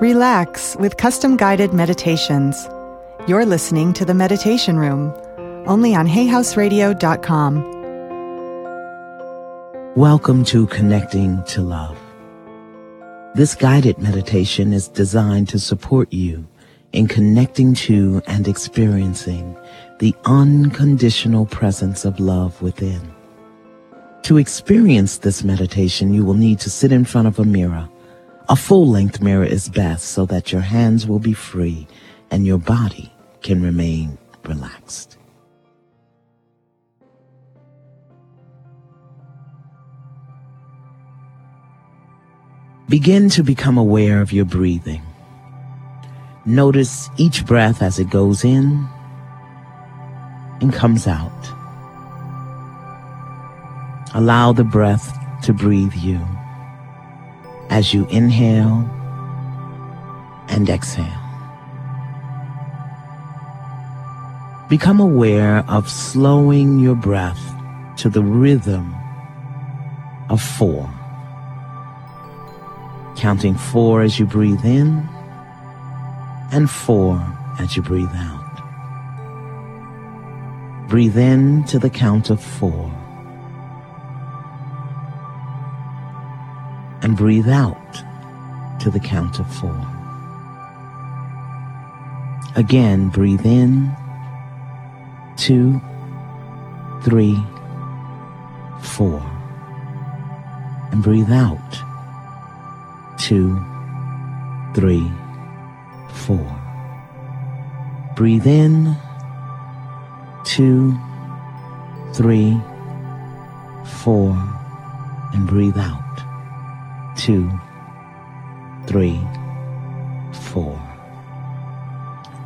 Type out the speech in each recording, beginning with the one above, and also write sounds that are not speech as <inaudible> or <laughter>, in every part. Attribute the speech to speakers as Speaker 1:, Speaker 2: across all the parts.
Speaker 1: Relax with custom guided meditations. You're listening to the Meditation Room, only on HayHouseRadio.com.
Speaker 2: Welcome to Connecting to Love. This guided meditation is designed to support you in connecting to and experiencing the unconditional presence of love within. To experience this meditation, you will need to sit in front of a mirror. A full-length mirror is best so that your hands will be free and your body can remain relaxed. Begin to become aware of your breathing. Notice each breath as it goes in and comes out. Allow the breath to breathe you as you inhale and exhale. Become aware of slowing your breath to the rhythm of four. Counting four as you breathe in and four as you breathe out. Breathe in to the count of four. And breathe out to the count of four. Again, breathe in, two, three, four. And breathe out, two, three, four. Breathe in, two, three, four, and breathe out, two, three, four.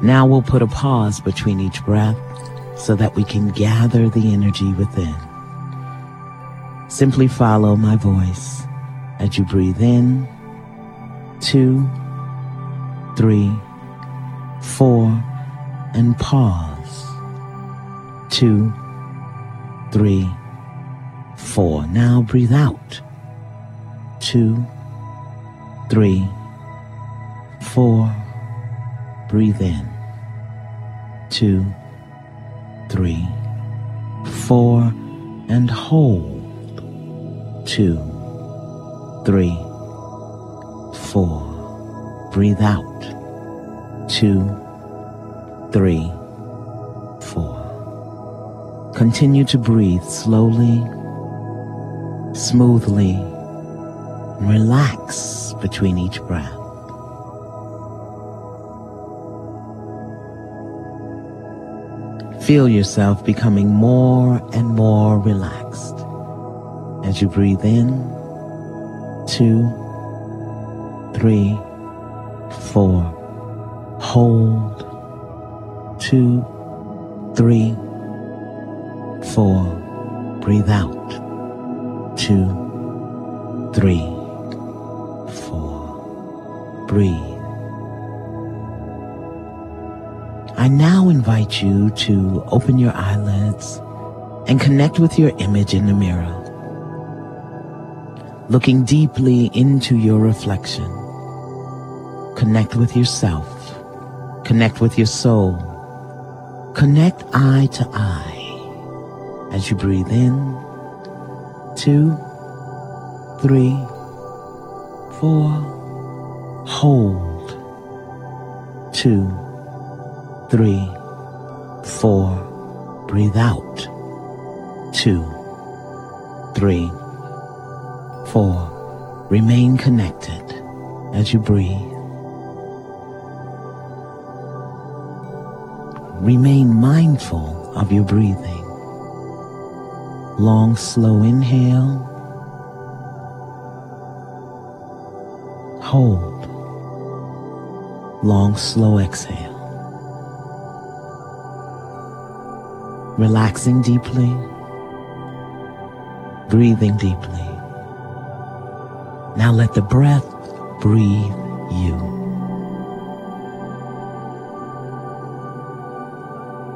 Speaker 2: Now we'll put a pause between each breath so that we can gather the energy within. Simply follow my voice as you breathe in, two, three, four, and pause. Two, three, four. Now breathe out. Two, three, four. Breathe in. Two, three, four, and hold. Two, three, four. Breathe out. Two, three, four. Continue to breathe slowly, smoothly, relax between each breath. Feel yourself becoming more and more relaxed as you breathe in, two, three, four. Hold, two, three, four. Breathe out, two, three. Breathe. I now invite you to open your eyelids and connect with your image in the mirror. Looking deeply into your reflection, connect with yourself, connect with your soul, connect eye to eye as you breathe in, two, three, four, hold, two, three, four. Breathe out. Two, three, four. Remain connected as you breathe. Remain mindful of your breathing. Long, slow inhale. Hold. Long, slow exhale. relaxing deeply, breathing deeply. Now let the breath breathe you.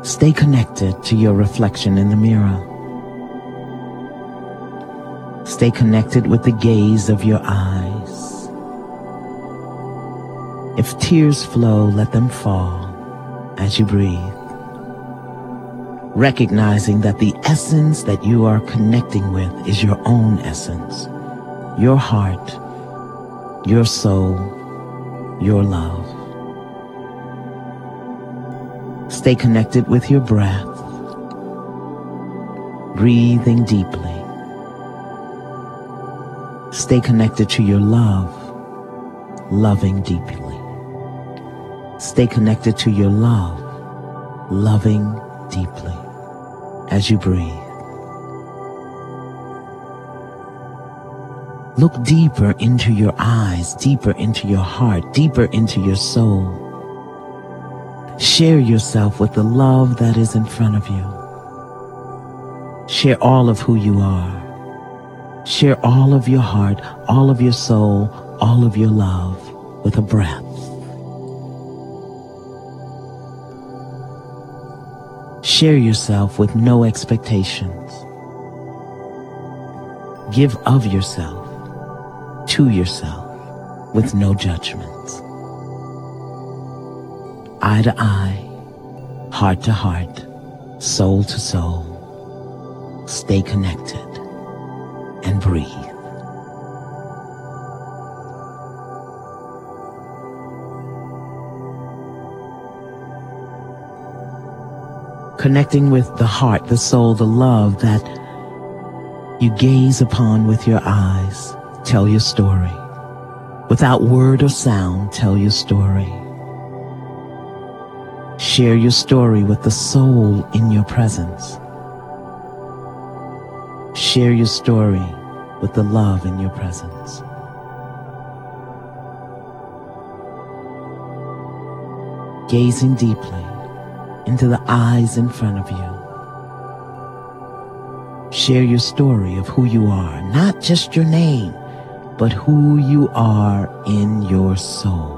Speaker 2: Stay connected to your reflection in the mirror. Stay connected with the gaze of your eyes. If tears flow, let them fall as you breathe. Recognizing that the essence that you are connecting with is your own essence, your heart, your soul, your love. Stay connected with your breath, breathing deeply. Stay connected to your love, loving deeply. Stay connected to your love, loving deeply as you breathe. Look deeper into your eyes, deeper into your heart, deeper into your soul. Share yourself with the love that is in front of you. Share all of who you are. Share all of your heart, all of your soul, all of your love with a breath. Share yourself with no expectations. Give of yourself to yourself with no judgments. Eye to eye, heart to heart, soul to soul. Stay connected and breathe. Connecting with the heart, the soul, the love that you gaze upon with your eyes tell your story. Without word or sound, tell your story. Share your story with the soul in your presence. Share your story with the love in your presence. Gazing deeply into the eyes in front of you. Share your story of who you are, not just your name but who you are in your soul.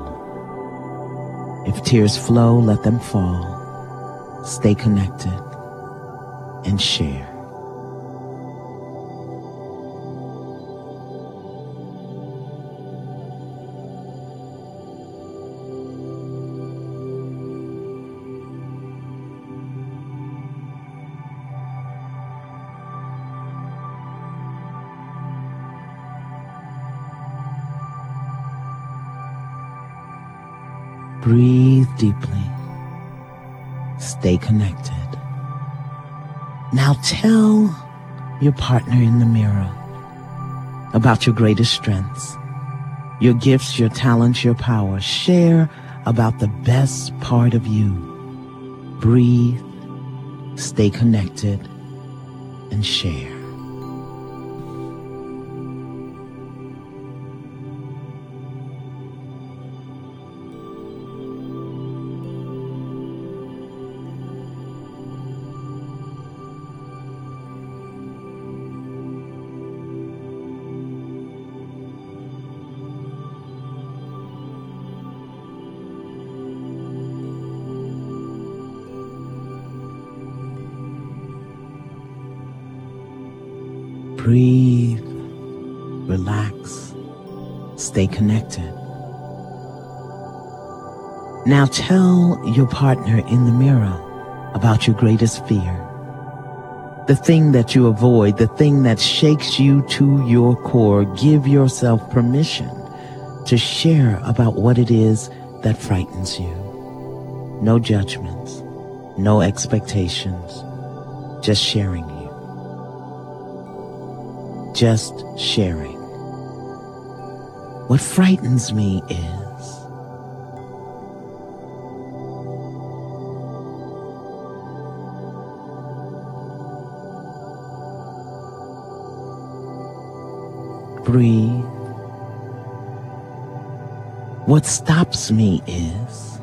Speaker 2: If tears flow, let them fall. Stay connected and share. Breathe deeply. Stay connected. Now tell your partner in the mirror about your greatest strengths, your gifts, your talents, your power. Share about the best part of you. Breathe, stay connected, and share. Breathe, relax, stay connected. Now tell your partner in the mirror about your greatest fear. The thing that you avoid, the thing that shakes you to your core. Give yourself permission to share about what it is that frightens you. No judgments, no expectations, just sharing just sharing. What frightens me is breathe. What stops me is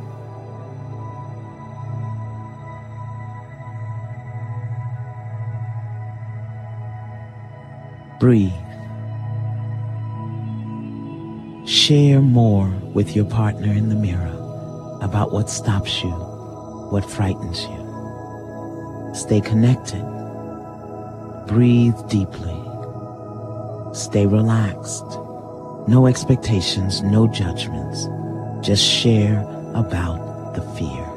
Speaker 2: Breathe. Share more with your partner in the mirror about what stops you, what frightens you. Stay connected. Breathe deeply. Stay relaxed. No expectations, no judgments. Just share about the fear.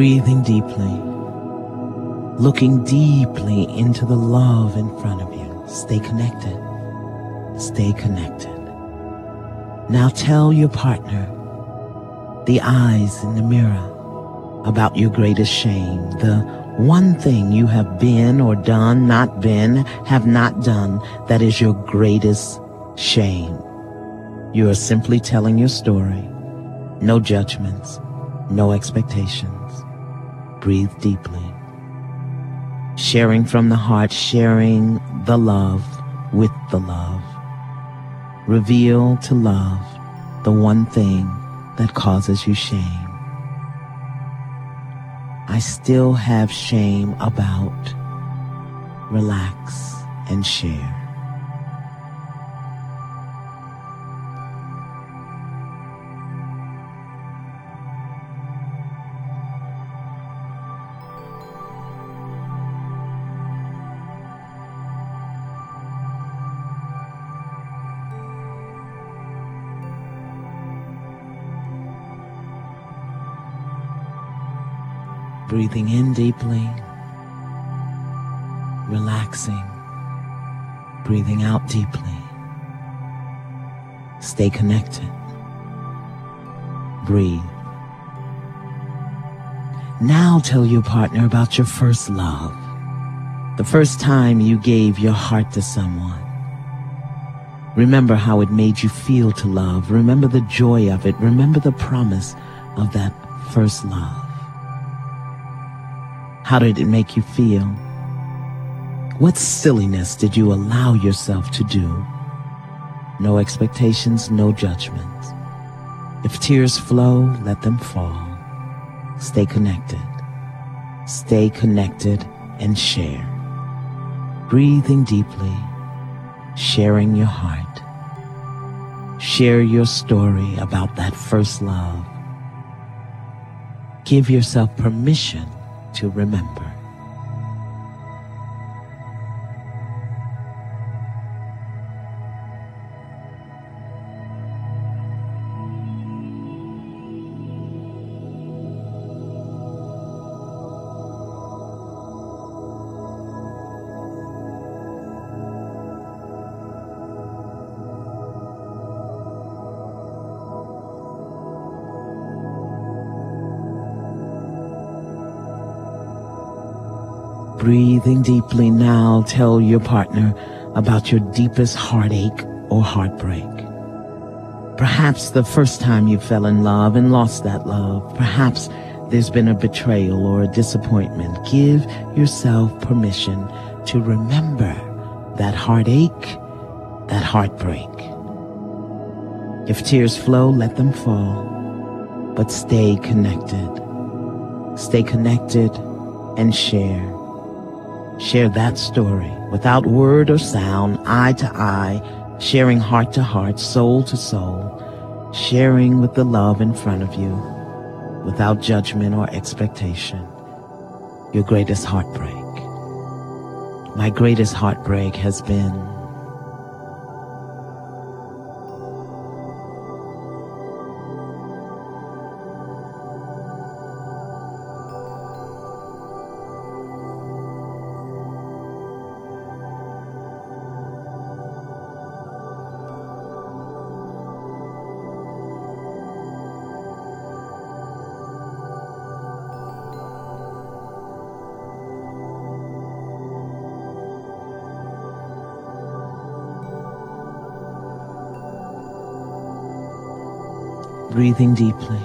Speaker 2: Breathing deeply, looking deeply into the love in front of you. Stay connected. Stay connected. Now tell your partner, the eyes in the mirror, about your greatest shame, the one thing you have been or done, not been, have not done, that is your greatest shame. You are simply telling your story. No judgments, no expectations breathe deeply. Sharing from the heart, sharing the love with the love. Reveal to love the one thing that causes you shame. I still have shame about. Relax and share. Breathing in deeply, relaxing, breathing out deeply. Stay connected. Breathe. Now tell your partner about your first love, the first time you gave your heart to someone. Remember how it made you feel to love. Remember the joy of it. Remember the promise of that first love. How did it make you feel? What silliness did you allow yourself to do? No expectations, no judgments. If tears flow, let them fall. Stay connected. Stay connected and share. Breathing deeply, sharing your heart. Share your story about that first love. Give yourself permission to remember. Breathing deeply now, tell your partner about your deepest heartache or heartbreak. Perhaps the first time you fell in love and lost that love. Perhaps there's been a betrayal or a disappointment. Give yourself permission to remember that heartache, that heartbreak. If tears flow, let them fall, but stay connected. Stay connected and share. Share that story without word or sound, eye to eye, sharing heart to heart, soul to soul, sharing with the love in front of you without judgment or expectation. Your greatest heartbreak. My greatest heartbreak has been breathing deeply.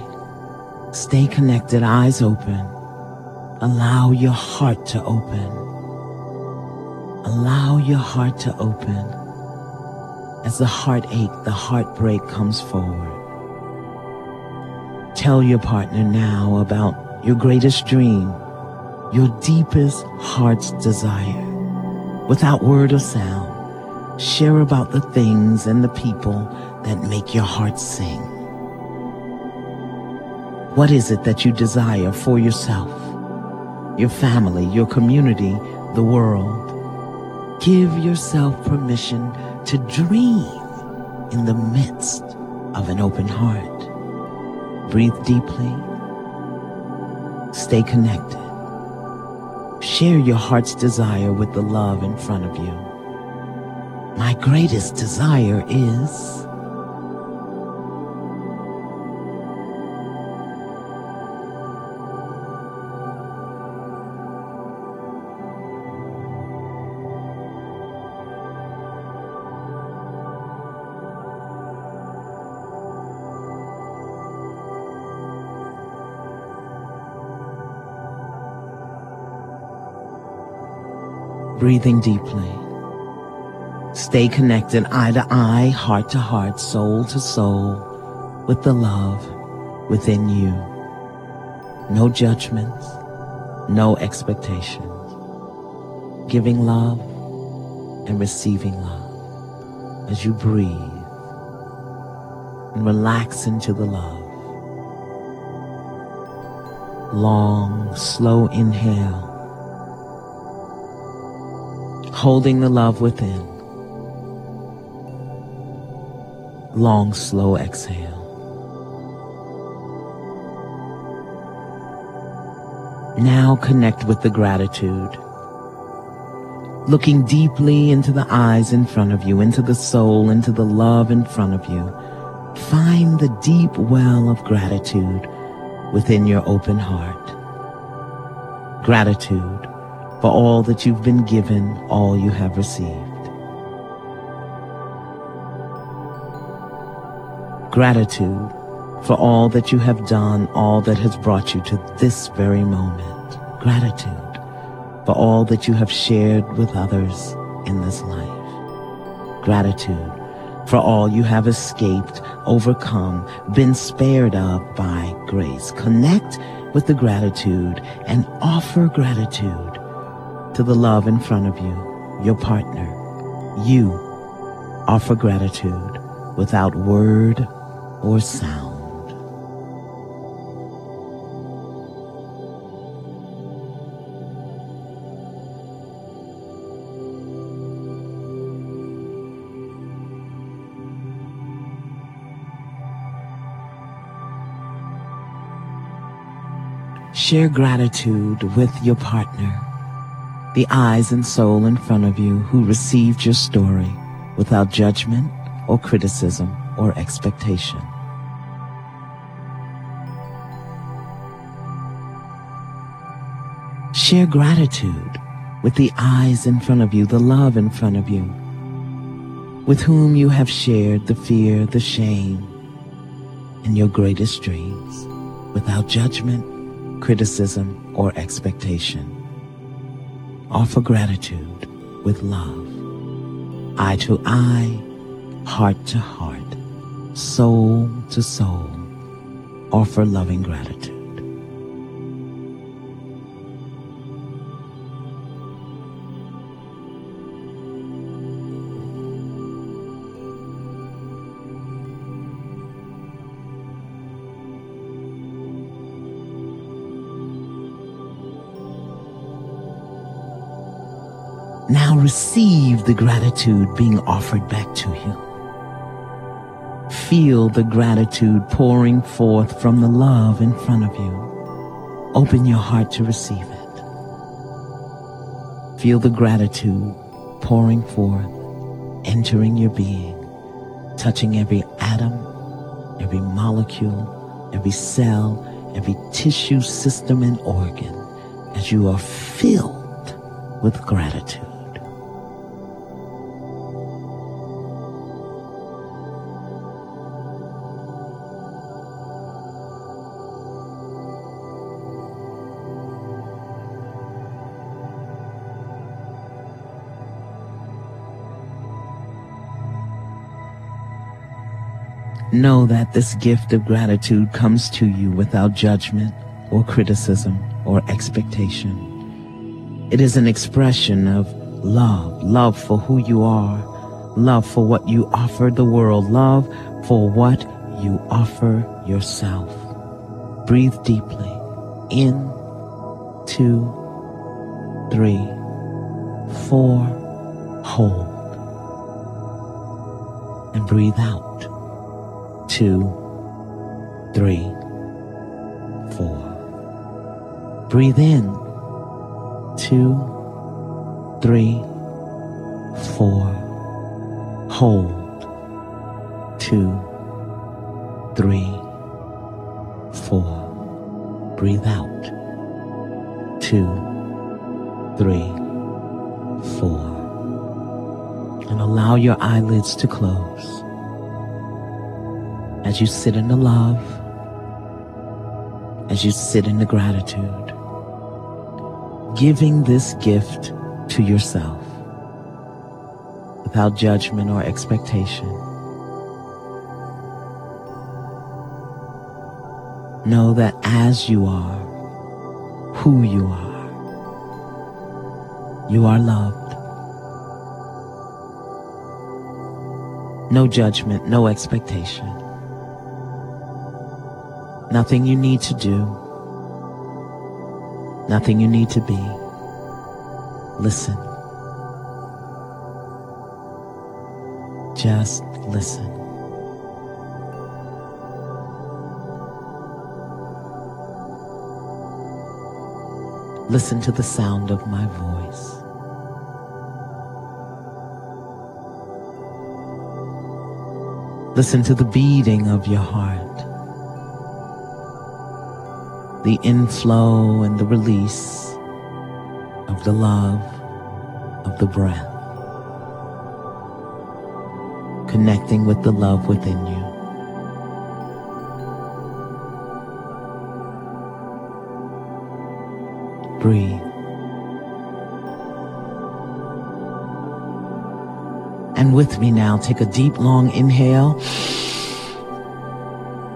Speaker 2: Stay connected, eyes open. Allow your heart to open. Allow your heart to open. As the heartache, the heartbreak comes forward. Tell your partner now about your greatest dream, your deepest heart's desire. Without word or sound, share about the things and the people that make your heart sing. What is it that you desire for yourself, your family, your community, the world? Give yourself permission to dream in the midst of an open heart. Breathe deeply. Stay connected. Share your heart's desire with the love in front of you. My greatest desire is breathing deeply. Stay connected eye to eye, heart to heart, soul to soul with the love within you. No judgments, no expectations. Giving love and receiving love as you breathe and relax into the love. Long, slow inhale holding the love within. Long, slow exhale. Now connect with the gratitude. Looking deeply into the eyes in front of you, into the soul, into the love in front of you. Find the deep well of gratitude within your open heart. Gratitude for all that you've been given, all you have received. Gratitude for all that you have done, all that has brought you to this very moment. Gratitude for all that you have shared with others in this life. Gratitude for all you have escaped, overcome, been spared of by grace. Connect with the gratitude and offer gratitude to the love in front of you, your partner. You offer gratitude without word or sound. Share gratitude with your partner the eyes and soul in front of you who received your story without judgment or criticism or expectation. Share gratitude with the eyes in front of you, the love in front of you, with whom you have shared the fear, the shame, and your greatest dreams without judgment, criticism, or expectation. Offer gratitude with love, eye to eye, heart to heart, soul to soul. Offer loving gratitude. Receive the gratitude being offered back to you. Feel the gratitude pouring forth from the love in front of you. Open your heart to receive it. Feel the gratitude pouring forth, entering your being, touching every atom, every molecule, every cell, every tissue, system, and organ as you are filled with gratitude. Know that this gift of gratitude comes to you without judgment or criticism or expectation. It is an expression of love, love for who you are, love for what you offer the world, love for what you offer yourself. Breathe deeply. In, two, three, four, hold. And breathe out. Two, three, four. Breathe in. Two, three, four. Hold. Two, three, four. Breathe out. Two, three, four. And allow your eyelids to close as you sit in the love, as you sit in the gratitude, giving this gift to yourself without judgment or expectation. Know that as you are, who you are, you are loved. No judgment, no expectation. Nothing you need to do. Nothing you need to be. Listen. Just listen. Listen to the sound of my voice. Listen to the beating of your heart, the inflow and the release of the love of the breath, connecting with the love within you. Breathe. And with me now, take a deep, long inhale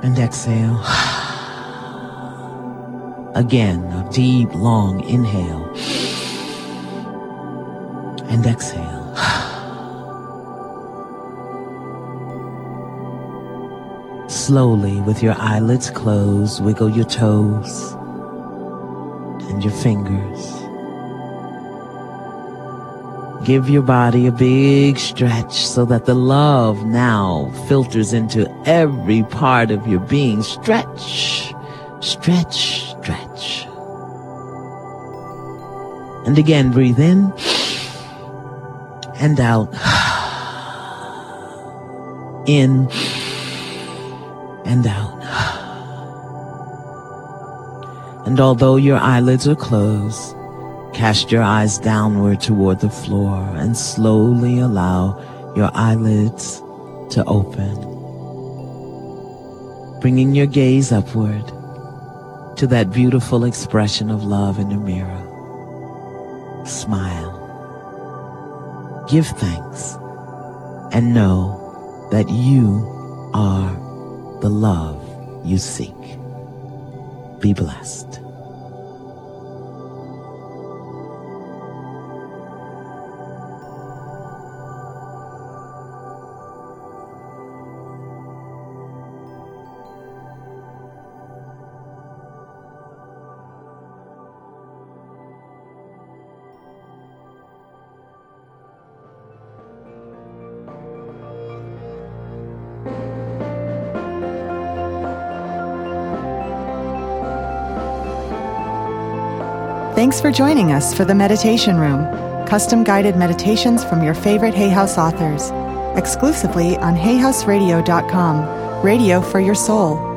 Speaker 2: and exhale. <sighs> Again, a deep, long inhale and exhale. Slowly, with your eyelids closed, wiggle your toes and your fingers. Give your body a big stretch so that the love now filters into every part of your being. Stretch, stretch. And again, breathe in and out. In and out. And although your eyelids are closed, cast your eyes downward toward the floor and slowly allow your eyelids to open. Bringing your gaze upward to that beautiful expression of love in the mirror. Smile. Give thanks and know that you are the love you seek. Be blessed.
Speaker 1: Thanks for joining us for the Meditation Room, custom guided meditations from your favorite Hay House authors, exclusively on hayhouseradio.com, radio for your soul.